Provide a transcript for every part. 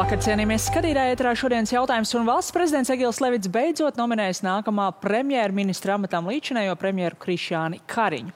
Labvakar, cienījamies skatītāji. Ētrā šodienas jautājums un valsts prezidents Egils Levits beidzot nominējis nākamā premjerministra amatam līdzinējo premjeru Krišāni Kariņu.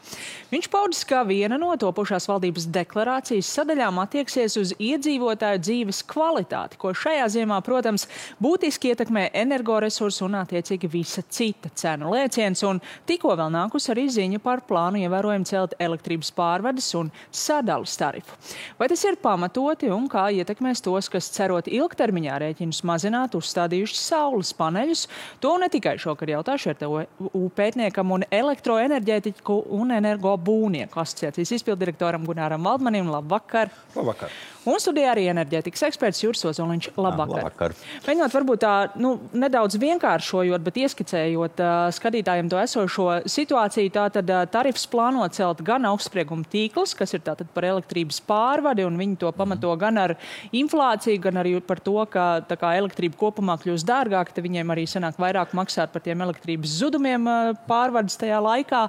Viņš paudis, ka viena no topošās valdības deklarācijas sadaļām attieksies uz iedzīvotāju dzīves kvalitāti, ko šajā ziemā, protams, būtiski ietekmē energoresursu un attiecīgi visa cita cenu lēciens. Un tikko vēl nākus arī ziņa par plānu ievērojami celt elektrības pārvades un sadalas tarifu. Vai tas ir pamatoti un kā ietekmēs tos, kas cerot ilgtermiņā rēķinus mazināt, uzstādījuši saules paneļus. To ne tikai šokar jautāšu RTU pētniekam un elektroenerģētiku un energobūnieku asociācijas izpildirektoram Gunāram Valdmanim. Labvakar! Labvakar! Un studijā arī enerģētikas eksperts Juris Ozoliņš. Labvakar! Labvakar. Mēģinot varbūt tā nu, nedaudz vienkāršojot, bet ieskicējot uh, skatītājiem to esošo situāciju, tātad uh, tarifs plāno celt gan augstsprieguma tīkls, kas ir tātad par elektrības pārvadi, un viņi to pamato gan ar inflāciju, gan arī par to, ka tā kā elektrība kopumā kļūst dārgāka, tad viņiem arī sanāk vairāk maksāt par tiem elektrības zudumiem uh, pārvades tajā laikā.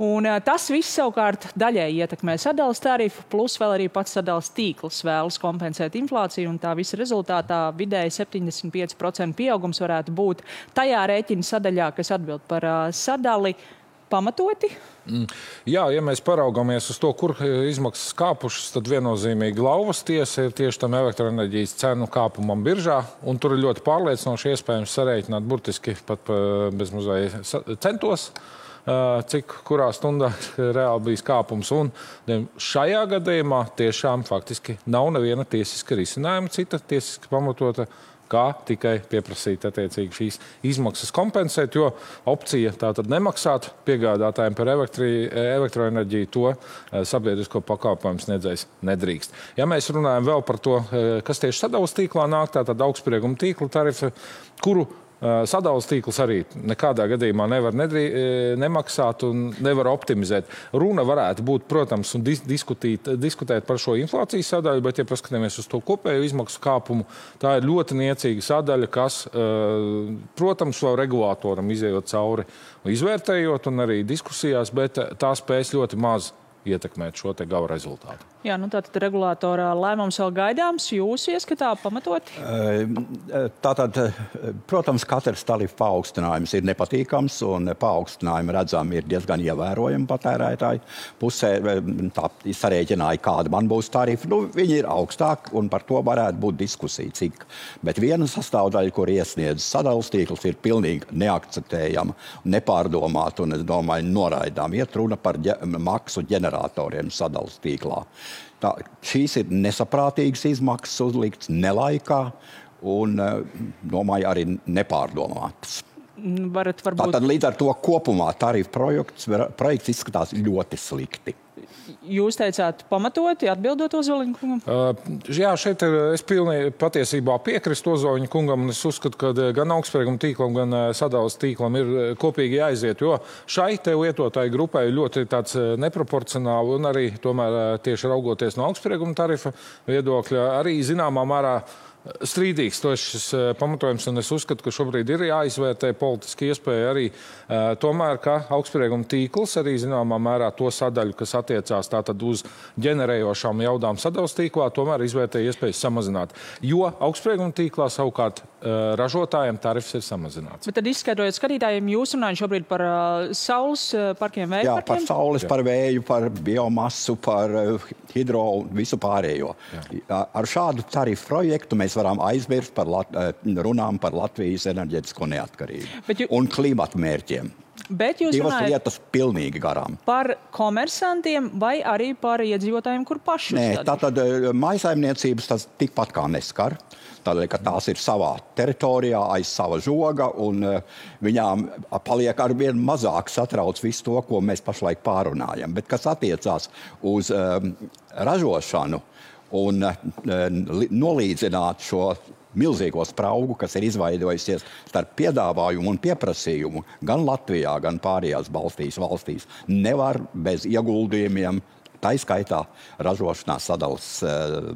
Un, uh, tas viss savukārt daļēji ietekmē sadalījuma tarifu, plus vēl arī pats sadalījuma tīkls vēlas kompensēt inflāciju. Tā visa rezultātā vidēji 75% pieaugums varētu būt tajā rēķina sadaļā, kas atbild par uh, sadali. Pamatoti? Mm. Jā, ja mēs paraugāmies uz to, kur izmaksas kāpušas, tad viennozīmīgi lauvas tiesa ir tieši tam elektroenerģijas cenu kāpumam biržā. Tur ir ļoti pārliecinoši iespējams sarēķināt burtiski pat bez mazliet centos cik kurā stundā reāli bija kāpums. Un šajā gadījumā tiešām faktiski nav neviena tiesiska risinājuma, cita tiesiski pamatota kā tikai pieprasīt attiecīgi šīs izmaksas kompensēt, jo opcija tātad nemaksāt piegādātājiem par elektri, elektroenerģiju to sabiedrisko pakalpojumu sniedzējs nedrīkst. Ja mēs runājam vēl par to, kas tieši sadalījuma tīklā nāk, tātad augstsprieguma tīkla tarifa, kuru Sadalījuma tīkls arī nekādā gadījumā nevar nedrī, nemaksāt un nevar optimizēt. Runa varētu būt, protams, un dis diskutīt, diskutēt par šo inflācijas sadaļu, bet, ja paskatāmies uz to kopējo izmaksu kāpumu, tā ir ļoti niecīga sadaļa, kas, protams, vēl regulātoram izējot cauri, izvērtējot un arī diskusijās, bet tā spēs ļoti maz ietekmēt šo gala rezultātu. Jā, nu tātad regulātorā lēmums vēl gaidāms. Jūsu ieskatā pamatot? Tātad, protams, katrs tarifu paaugstinājums ir nepatīkams un paaugstinājumi redzami ir diezgan ievērojami patērētāji pusē. Tā sarēķināja, kāda man būs tarifa. Nu, viņi ir augstāki un par to varētu būt diskusija, cik. Bet viena sastāvdaļa, kur iesniedz sadalījums tīkls, ir pilnīgi neakceptējama, nepārdomāta un, es domāju, noraidām. Iet runa par maksu ģeneratoriem sadalījums tīklā. Tā, šīs ir nesaprātīgas izmaksas uzliktas nelaikā un, domāju, arī nepārdomātas. Varat, varbūt... Tātad līdz ar to kopumā tarifu projekts, projekts izskatās ļoti slikti. Jūs teicāt, pamatoti atbildot Ozoliņa kungam? Uh, jā, šeit es pilnīgi patiesībā piekrītu Ozoliņa kungam, un es uzskatu, ka gan augstsprieguma tīklam, gan sadalījuma tīklam ir kopīgi jāiziet, jo šai te lietotāju grupai ļoti tāds neproporcionāli, un arī tomēr tieši raugoties no augstsprieguma tarifa viedokļa, arī zināmā mērā strīdīgs šis pamatojums, un es uzskatu, ka šobrīd ir jāizvērtē politiski iespēja arī tomēr, ka augstsprieguma tīkls arī zināmā mērā to sadaļu, kas attiecās tātad uz ģenerējošām jaudām sadalījuma tīklā, tomēr izvērtē iespējas samazināt. Jo augstsprieguma tīklā savukārt ražotājiem tarifs ir samazināts. Bet tad izskaidrojot skatītājiem, jūs runājat šobrīd par uh, saules parkiem, vēja Jā, parkiem? par saules, Jā. par vēju, par biomasu, par uh, hidro un visu pārējo. Jā. Ar šādu tarifu projektu mēs varam aizmirst par Lat runām par Latvijas enerģētisko neatkarību jū... un klimatu mērķiem. Bet jūs Divas lietas pilnīgi garām. Par komersantiem vai arī par iedzīvotājiem, kur paši Nē, tātad maisaimniecības tas tikpat kā neskar. Tādēļ, ka tās ir savā teritorijā, aiz sava žoga, un uh, viņām paliek ar vien mazāk satrauc visu to, ko mēs pašlaik pārunājam. Bet kas attiecās uz uh, ražošanu un uh, nolīdzināt šo milzīgo spraugu, kas ir izveidojusies starp piedāvājumu un pieprasījumu gan Latvijā, gan pārējās valstīs, valstīs. Nevar bez ieguldījumiem tā izskaitā ražošanā sadalās uh,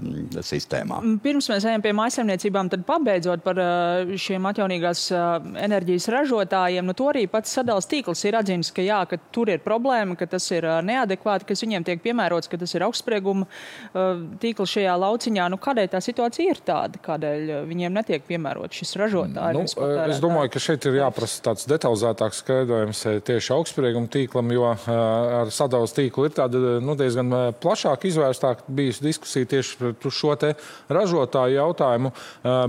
sistēmā. Pirms mēs ejam pie mājasemniecībām, tad pabeidzot par uh, šiem atjaunīgās uh, enerģijas ražotājiem, nu to arī pats sadalās tīkls ir atzīmis, ka jā, ka tur ir problēma, ka tas ir neadekvāti, kas viņiem tiek piemērots, ka tas ir augstsprieguma tīkls šajā lauciņā. Nu, kādēļ tā situācija ir tāda? Kādēļ viņiem netiek piemērots šis ražotājs? Nu, es domāju, ka šeit ir jāprasa tāds detalizētāks skaidrojums tieši augstsprieguma tīklam, jo ar sadalās tīklu ir tāda nu, diezgan plašāk izvērstāka bijusi diskusija tieši par šo ražotāju jautājumu,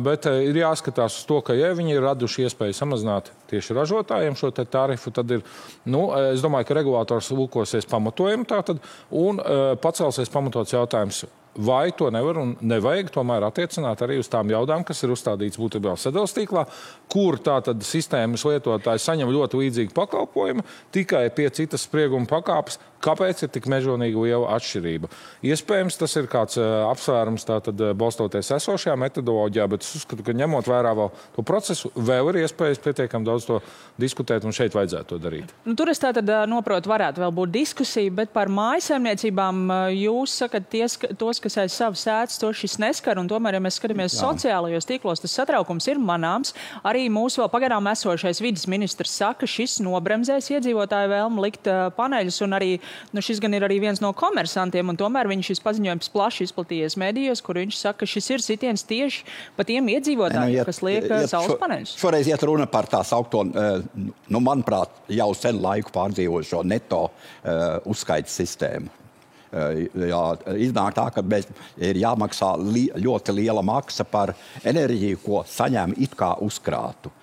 bet ir jāskatās uz to, ka ja viņi ir raduši iespēju samazināt tieši ražotājiem šo tarifu, tad ir, nu, es domāju, ka regulators lūkosies pamatojumu tātad un pacelsies pamatots jautājums vai to nevar un nevajag tomēr attiecināt arī uz tām jaudām, kas ir uzstādīts būtībā sadalījuma tīklā, kur tātad sistēmas lietotāji saņem ļoti līdzīgu pakalpojumu, tikai pie citas sprieguma pakāpes. Kāpēc ir tik mežonīga liela atšķirība? Iespējams, tas ir kāds uh, apsvērums, tātad balstoties esošajā metodoloģijā, bet es uzskatu, ka ņemot vērā vēl to procesu, vēl ir iespējas pietiekami daudz to diskutēt, un šeit vajadzētu to darīt. Nu, tur es tātad noprotu, varētu vēl būt diskusija, bet par mājasēmniecībām jūs sakat ties, tos, kas aiz savas sēdes, to šis neskar, un tomēr, ja mēs skatāmies Jā. sociālajos tīklos, tas satraukums ir manāms. Arī mūsu vēl pagaidām esošais vidas ministrs saka, šis nobremzēs iedzīvotāju vēlmu likt paneļus, un arī nu, šis gan ir arī viens no komersantiem, un tomēr viņš šis paziņojums plaši izplatījies medijos, kur viņš saka, ka šis ir sitiens tieši pa tiem iedzīvotājiem, nu, iet, kas liek iet, saules šo, paneļus. Šoreiz iet runa par tā saukto, nu, manuprāt, jau sen laiku pārdzīvošo neto uh, uzskaites sistēmu. Jā, iznāk tā, ka mēs, ir jāmaksā li, ļoti liela maksa par enerģiju, ko saņem it kā uzkrātu.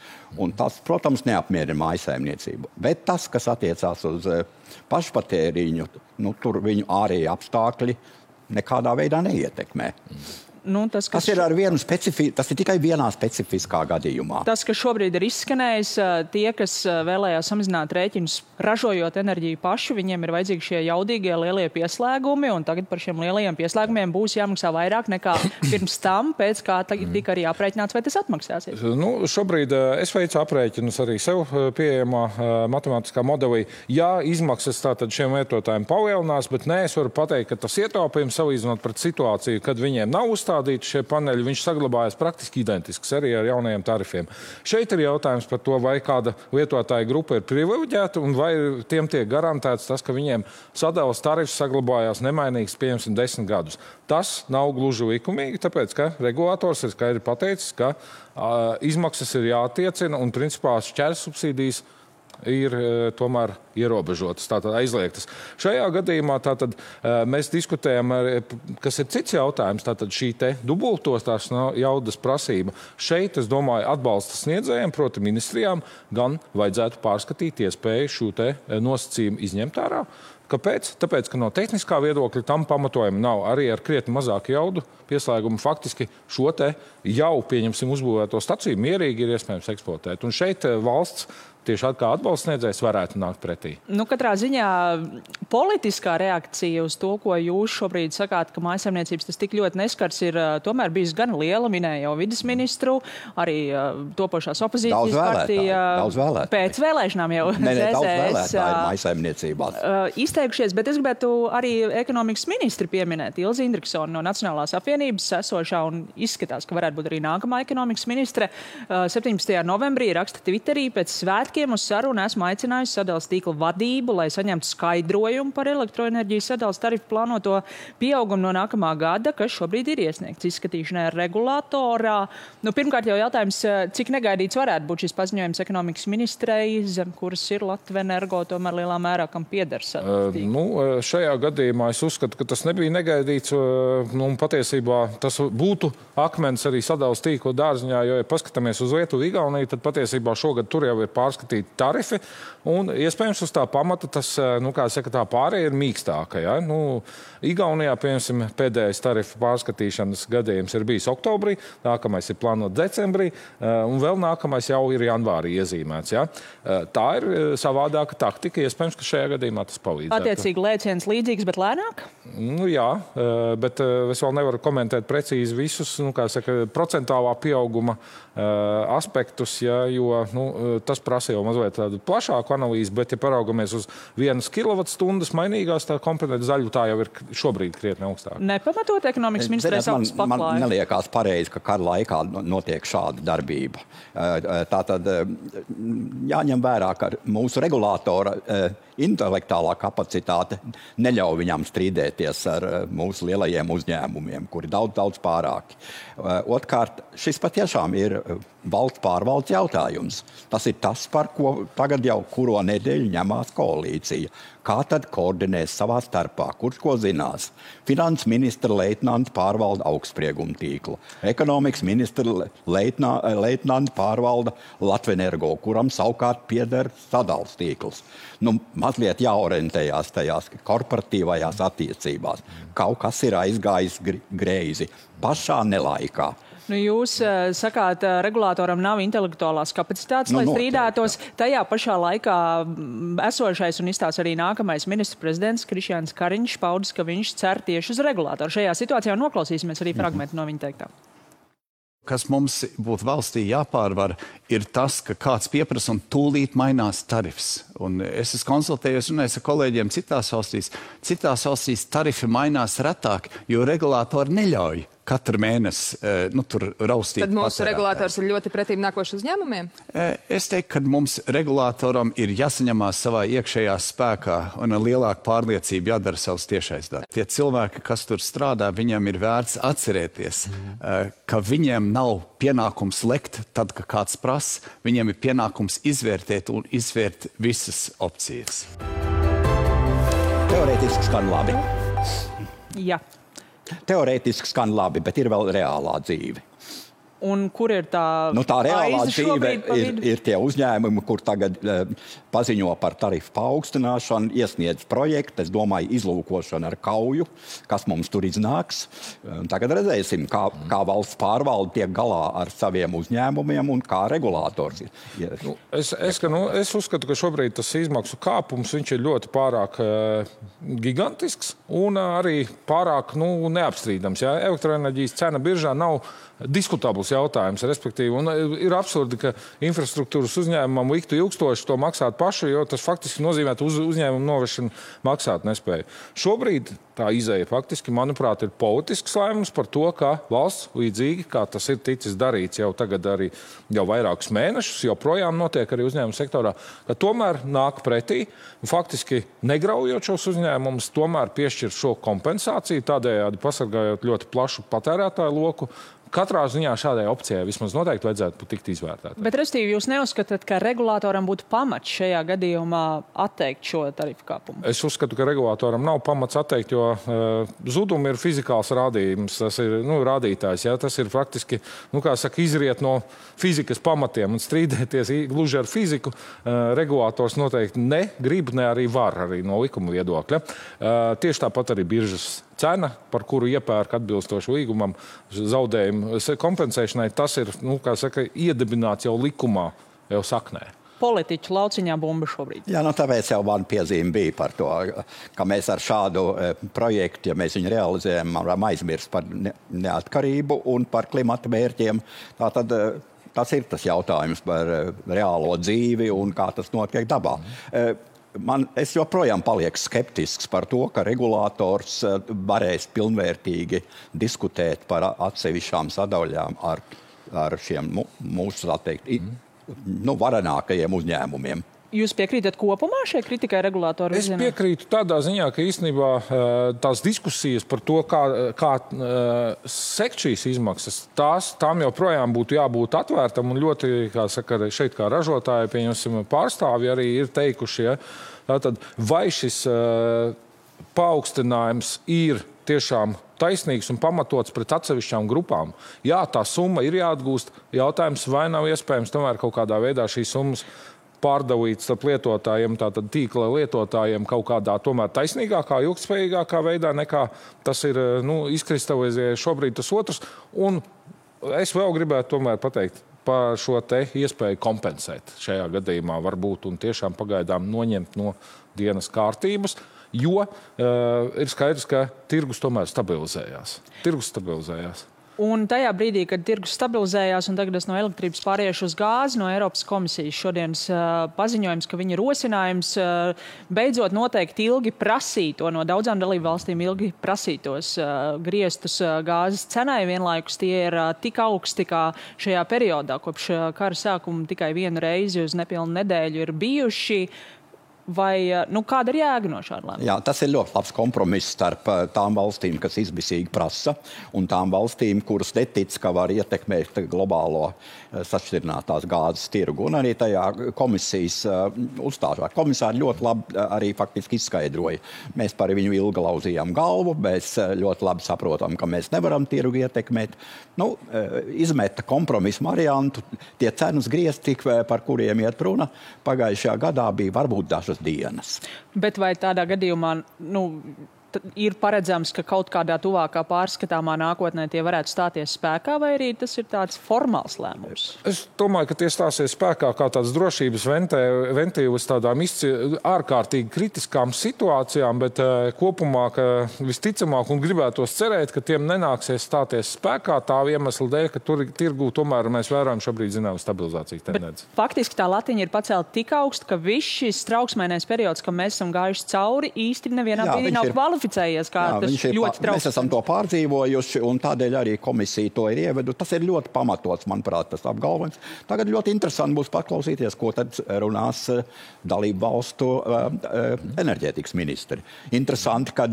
Un tas, protams, neapmierina mājsaimniecību. Bet tas, kas attiecās uz pašpatēriņu, nu, tur viņu ārēji apstākļi nekādā veidā neietekmē. Mm nu, tas, kas... tas ir ar vienu specifisku, tas ir tikai vienā specifiskā gadījumā. Tas, kas šobrīd ir izskanējis, tie, kas vēlējās samazināt rēķinus, ražojot enerģiju paši, viņiem ir vajadzīgi šie jaudīgie lielie pieslēgumi, un tagad par šiem lielajiem pieslēgumiem būs jāmaksā vairāk nekā pirms tam, pēc kā tika arī aprēķināts, vai tas atmaksāsies. Nu, šobrīd es veicu aprēķinus arī sev pieejamā matemātiskā modelī. Jā, izmaksas tātad šiem lietotājiem palielinās, bet nē, es varu pateikt, ka tas ietaupījums salīdzinot pret situāciju, kad viņiem nav uzstādīts, uzstādīti šie paneļi, viņš saglabājas praktiski identisks arī ar jaunajiem tarifiem. Šeit ir jautājums par to, vai kāda lietotāja grupa ir privileģēta un vai tiem tiek garantēts tas, ka viņiem sadalījums tarifs saglabājās nemainīgs, pieņemsim, desmit gadus. Tas nav gluži likumīgi, tāpēc ka regulators ir skaidri pateicis, ka uh, izmaksas ir jātiecina un principā šķērs subsīdijas ir e, tomēr ierobežotas, tātad aizliegtas. Šajā gadījumā tātad, e, mēs diskutējam, ar, kas ir cits jautājums, tātad šī dubultos tās jaudas prasība. Šeit, es domāju, atbalsta sniedzējiem, proti ministrijām, gan vajadzētu pārskatīt iespēju šo e, nosacījumu izņemt ārā. Kāpēc? Tāpēc, ka no tehniskā viedokļa tam pamatojuma nav arī ar krietni mazāku jaudu pieslēgumu. Faktiski šo te jau, pieņemsim, uzbūvēto staciju mierīgi ir iespējams eksploatēt. Un šeit valsts tieši kā atbalstniedzējs varētu nākt pretī? Nu, katrā ziņā politiskā reakcija uz to, ko jūs šobrīd sakāt, ka mājasemniecības tas tik ļoti neskars, ir tomēr bijis gan liela. Minēja jau vidas ministru, arī topošās opozīcijas partija. Pēc vēlēšanām jau mājasemniecībās. Izteikušies, bet es gribētu arī ekonomikas ministri pieminēt Ilzi Indriksonu no Nacionālās apvienības esošā un izskatās, ka varētu būt arī nākamā ekonomikas ministre. 17. novembrī raksta Twitterī pēc svētkiem svētkiem uz sarunu esmu aicinājusi sadalījuma tīkla vadību, lai saņemtu skaidrojumu par elektroenerģijas sadalījuma tarifu plānoto pieaugumu no nākamā gada, kas šobrīd ir iesniegts izskatīšanai regulatorā. Nu, pirmkārt, jau jautājums, cik negaidīts varētu būt šis paziņojums ekonomikas ministrei, zem kuras ir Latvija energo, tomēr lielā mērā kam pieder. Uh, nu, šajā gadījumā es uzskatu, ka tas nebija negaidīts. Nu, patiesībā tas būtu akmens arī sadalījuma tīkla dārziņā, jo, ja paskatāmies uz Lietuvu, Igauniju, tad patiesībā šogad tur jau ir pārskatījums pārskatīti tarifi. Un, iespējams, uz tā pamata tas nu, saka, tā pārējai ir mīkstāka. Ja? Nu, Igaunijā piemēram, pēdējais tarifu pārskatīšanas gadījums ir bijis oktobrī, nākamais ir plānots decembrī, un vēl nākamais jau ir janvārī iezīmēts. Ja? Tā ir savādāka taktika. Iespējams, ka šajā gadījumā tas palīdz. Attiecīgi lēciens līdzīgs, bet lēnāk? Nu, jā, bet es vēl nevaru komentēt precīzi visus nu, saka, procentuālā pieauguma aspektus, ja, jo nu, tas prasa jau mazliet tādu plašāku analīzi. Bet, ja paraugamies uz vienas kilovatstundas mainīgās, tā komponenta zaļu tā jau ir šobrīd krietni augstāka. Nepamatot ekonomikas ministrijas apziņas paklāju. Man neliekās pareizi, ka kara laikā notiek šāda darbība. Tā tad jāņem vērā, ka mūsu regulātora intelektuālā kapacitāte neļauj viņam strīdēties ar eh, mūsu lielajiem uzņēmumiem, kuri daudz, daudz pārāki. Eh, Otrkārt, šis patiešām ir eh, valsts pārvaldes jautājums. Tas ir tas, par ko tagad jau kuro nedēļu ņemās koalīcija. Kā tad koordinēs savā starpā? Kurš ko zinās? Finanses ministra leitnants pārvalda augstsprieguma tīklu. Ekonomikas ministra leitnants pārvalda Latvenergo, kuram savukārt pieder sadals tīkls. Nu, mazliet jāorientējās tajās korporatīvajās attiecībās. Kaut kas ir aizgājis greizi pašā nelaikā. Nu, jūs uh, sakāt, uh, regulātoram nav intelektuālās kapacitātes, nu, lai strīdētos. Tajā pašā laikā esošais un izstāsta arī nākamais ministrs prezidents Krišjāns Kariņš paudis, ka viņš cer tieši uz regulātoru. Šajā situācijā noklausīsimies arī mhm. fragmentu no viņa teiktā. Kas mums būtu valstī jāpārvar, ir tas, ka kāds pieprasa un tūlīt mainās tarifs. Un es esmu konsultējies runājis ar kolēģiem citās valstīs. Citās valstīs tarifi mainās retāk, jo regulātori neļauj katru mēnesi uh, nu, tur raustīt. Tad mūsu regulātors ir ļoti pretīm nākošs uzņēmumiem? Uh, es teiktu, ka mums regulātoram ir jāsaņemās savā iekšējā spēkā un ar lielāku pārliecību jādara savs tiešais darbs. Tie cilvēki, kas tur strādā, viņiem ir vērts atcerēties, uh, ka viņiem nav pienākums lekt tad, kad kāds prasa, viņiem ir pienākums izvērtēt un izvērt visas opcijas. Teorētiski skan labi. Jā. Teorētiski skan labi, bet ir vēl reālā dzīve. Un kur ir tā nu, tā reālā dzīve? Ir, ir tie uzņēmumi, kur tagad uh, paziņo par tarifu paaugstināšanu, iesniedz projektu, es domāju, izlūkošanu ar kauju, kas mums tur iznāks. Tagad redzēsim, kā, kā valsts pārvalde tiek galā ar saviem uzņēmumiem un kā regulators. Ir. Nu, es, es, ka, nu, es uzskatu, ka šobrīd tas izmaksu kāpums ir ļoti pārāk uh, gigantisks un uh, arī pārāk nu, neapstrīdams. Ja? Elektroenerģijas cena biržā nav diskutabls jautājums. Respektīvi, un e, ir absurdi, ka infrastruktūras uzņēmumam liktu ilgstoši to maksāt pašu, jo tas faktiski nozīmē uz, uzņēmumu novēršanu maksāt nespēju. Šobrīd tā izēja faktiski, manuprāt, ir politisks lēmums par to, ka valsts līdzīgi, kā tas ir ticis darīts jau tagad arī jau vairākus mēnešus, joprojām notiek arī uzņēmuma sektorā, ka tomēr nāk pretī, faktiski negraujot šos uzņēmumus, tomēr piešķir šo kompensāciju, tādējādi pasargājot ļoti plašu patērētāju loku katrā ziņā šādai opcijai vismaz noteikti vajadzētu tikt izvērtētai. Bet, restīvi, jūs neuzskatāt, ka regulātoram būtu pamats šajā gadījumā atteikt šo tarifu kāpumu? Es uzskatu, ka regulātoram nav pamats atteikt, jo uh, zudumi ir fizikāls rādījums, tas ir nu, rādītājs. Ja? Tas ir faktiski, nu, saka, izriet no fizikas pamatiem un strīdēties gluži ar fiziku. Uh, regulātors noteikti ne grib, ne arī var arī no likuma viedokļa. Uh, tieši tāpat arī biržas cena, par kuru iepērk atbilstoši līgumam, zaudējumu kompensēšanai, tas ir nu, saka, iedibināts jau likumā, jau saknē politiķu lauciņā bumba šobrīd. Jā, nu, tāpēc jau man piezīme bija par to, ka mēs ar šādu e, projektu, ja mēs viņu realizējam, varam aizmirst par ne, neatkarību un par klimata mērķiem. Tātad, e, tas ir tas jautājums par e, reālo dzīvi un kā tas notiek dabā. E, man, es joprojām palieku skeptisks par to, ka regulators eh, varēs pilnvērtīgi diskutēt par atsevišķām sadaļām ar, ar šiem mūsu teikt, mm. nu, varenākajiem uzņēmumiem. Jūs piekrītat kopumā šai kritikai regulātoru? Es piekrītu tādā ziņā, ka īstenībā eh, tās diskusijas par to, kā, kā eh, sekt šīs izmaksas, tās, tām joprojām būtu jābūt atvērtam un ļoti, kā saka, šeit kā ražotāji, pieņemsim, pārstāvi arī ir teikuši, ja, tātad, vai šis uh, paaugstinājums ir tiešām taisnīgs un pamatots pret atsevišķām grupām. Jā, tā summa ir jāatgūst. Jautājums, vai nav iespējams tomēr kaut kādā veidā šīs summas pārdalīt starp lietotājiem, tātad tīkla lietotājiem kaut kādā tomēr taisnīgākā, ilgspējīgākā veidā nekā tas ir nu, izkristalizējies šobrīd tas otrs. Un es vēl gribētu tomēr pateikt par šo iespēju kompensēt šajā gadījumā varbūt un tiešām pagaidām noņemt no dienas kārtības. jo uh, ir skaidrs, ka tirgus tomēr stabilizējās. Tirgus stabilizējās. Un tajā brīdī, kad tirgus stabilizējās un tagad es no elektrības pāriešu uz gāzi, no Eiropas komisijas šodienas uh, paziņojums, ka viņa rosinājums uh, beidzot noteikti ilgi prasīto no daudzām dalību valstīm ilgi prasītos uh, griestus uh, gāzes cenai. Vienlaikus tie ir uh, tik augsti kā šajā periodā, kopš uh, kara sākuma tikai vienu reizi uz nepilnu nedēļu ir bijuši. Vai, nu, kāda ir jēga no šāda lēmuma? Jā, tas ir ļoti labs kompromiss starp tām valstīm, kas izmisīgi prasa, un tām valstīm, kuras netic, ka var ietekmēt globālo sašķirinātās gāzes tirgu. Un arī tajā komisijas uzstāžā komisāri ļoti labi arī faktiski izskaidroja. Mēs par viņu ilgi lauzījām galvu, mēs ļoti labi saprotam, ka mēs nevaram tirgu ietekmēt. Nu, izmeta kompromisu variantu. Tie cenas griezti, par kuriem iet runa, pagājušajā gadā bija varbūt dažas dažas dienas. Bet vai tādā gadījumā nu, ir paredzams, ka kaut kādā tuvākā pārskatāmā nākotnē tie varētu stāties spēkā, vai arī tas ir tāds formāls lēmums? Es domāju, ka tie stāsies spēkā kā tāds drošības ventīvs tādām ārkārtīgi kritiskām situācijām, bet uh, kopumā visticamāk un gribētos cerēt, ka tiem nenāksies stāties spēkā tā iemesla dēļ, ka tur tirgū tomēr mēs vērojam šobrīd zināmu stabilizācijas tendenci. Faktiski tā latiņa ir pacelta tik augstu, ka viss šis trauksmēnais periods, kam mēs esam gājuši cauri, īsti nevienā brīdī nav kvalificēts kvalificējies. Jā, tas ļoti trauksmes. Mēs esam to pārdzīvojuši, un tādēļ arī komisija to ir ievedusi. Tas ir ļoti pamatots, manuprāt, tas apgalvojums. Tagad ļoti interesanti būs paklausīties, ko tad runās eh, dalību valstu uh, uh, enerģētikas ministri. Interesanti, ka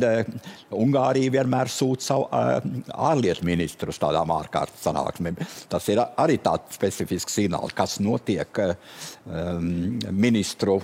Ungārija vienmēr sūta savu ārlietu ministru uz tādām ārkārtas sanāksmēm. Tas ir arī tāds specifisks signāls, kas notiek ministru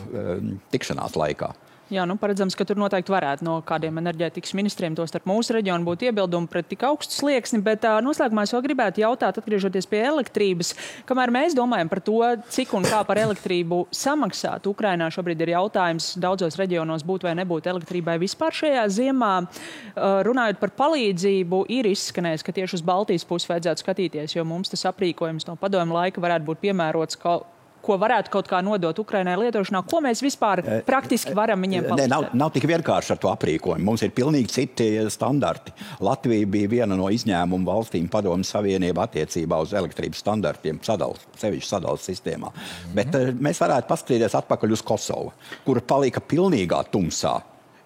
tikšanās laikā. Jā, nu, paredzams, ka tur noteikti varētu no kādiem enerģētikas ministriem, to starp mūsu reģionu, būt iebildumi pret tik augstu slieksni. Bet uh, noslēgumā es vēl gribētu jautāt, atgriežoties pie elektrības, kamēr mēs domājam par to, cik un kā par elektrību samaksāt. Ukrainā šobrīd ir jautājums daudzos reģionos būt vai nebūt elektrībai vispār šajā ziemā. Uh, runājot par palīdzību, ir izskanējis, ka tieši uz Baltijas pusi vajadzētu skatīties, jo mums tas aprīkojums no padomju laika varētu būt piemērots kaut ko varētu kaut kā nodot Ukrainai lietošanā, ko mēs vispār eh, praktiski varam viņiem palīdzēt? Ne, nav, nav tik vienkārši ar to aprīkojumu. Mums ir pilnīgi citi standarti. Latvija bija viena no izņēmumu valstīm padomu savienība attiecībā uz elektrības standartiem, sadals, sevišķi sadales sistēmā. Mm. Bet mēs varētu paskatīties atpakaļ uz Kosovu, kur palika pilnīgā tumsā.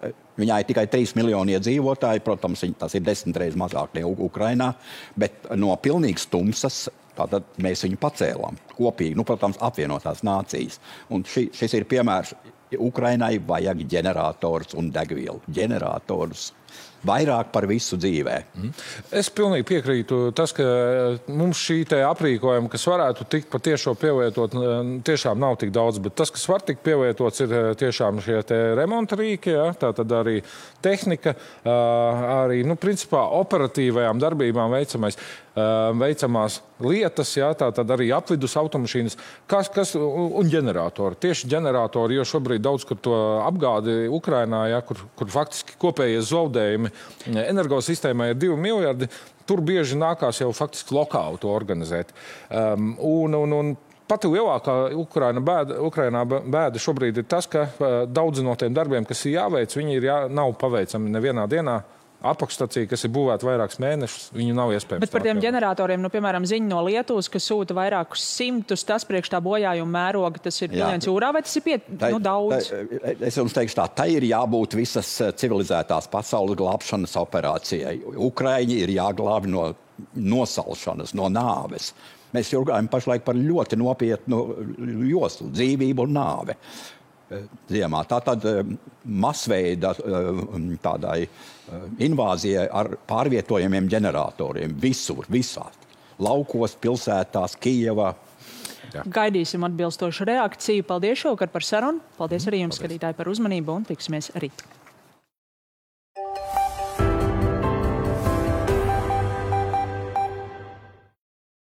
Eh, viņai ir tikai 3 miljoni iedzīvotāji, protams, tas ir desmit reizes mazāk nekā Ukrainā, bet no pilnīgas tumsas Tātad mēs viņu pacēlām kopīgi, nu, protams, apvienotās nācijas. Un ši, šis ir piemērs. Ukrainai vajag ģenerators un degvielu. Ģenerators vairāk par visu dzīvē. Mhm. Es pilnīgi piekrītu tas, ka mums šī aprīkojuma, kas varētu tikt patiešām pievietot, tiešām nav tik daudz, bet tas, kas var tikt pielietots, ir eh, tiešām šie remonta rīki, ja? tā tad arī tehnika, arī, nu, principā operatīvajām darbībām veicamais veicamās lietas, jā, tā tad arī apvidus automašīnas, kas, kas un ģeneratori. Tieši ģeneratori, jo šobrīd daudz kur to apgādi Ukrainā, jā, kur, kur faktiski kopējie zaudējumi energosistēmai ir 2 miljardi. Tur bieži nākās jau faktiski lokāli to organizēt. Um, un, un, un pati lielākā Ukraina bēda, Ukrainā bēda šobrīd ir tas, ka uh, daudzi no tiem darbiem, kas ir jāveic, viņi ir jā, nav paveicami nevienā dienā apakšstacija, kas ir būvēta vairākus mēnešus, viņu nav iespējams. Bet par tiem ģeneratoriem, nu, piemēram, ziņa no Lietuvas, kas sūta vairākus simtus, tas priekš tā bojājuma mēroga, tas ir viens jūrā, vai tas ir piet, tai, nu, daudz? Tai, es jums teikšu tā, tai ir jābūt visas eh, civilizētās pasaules glābšanas operācijai. Ukraiņi ir jāglābj no nosalšanas, no nāves. Mēs runājam pašlaik par ļoti nopietnu joslu - dzīvību un nāvi ziemā. Tā tad eh, masveida eh, tādai eh, invāzijai ar pārvietojamiem ģeneratoriem visur, visās. Laukos, pilsētās, Kijavā. Jā. Gaidīsim atbilstošu reakciju. Paldies šovakar par sarunu. Paldies arī jums, Paldies. skatītāji, par uzmanību un tiksimies rīt.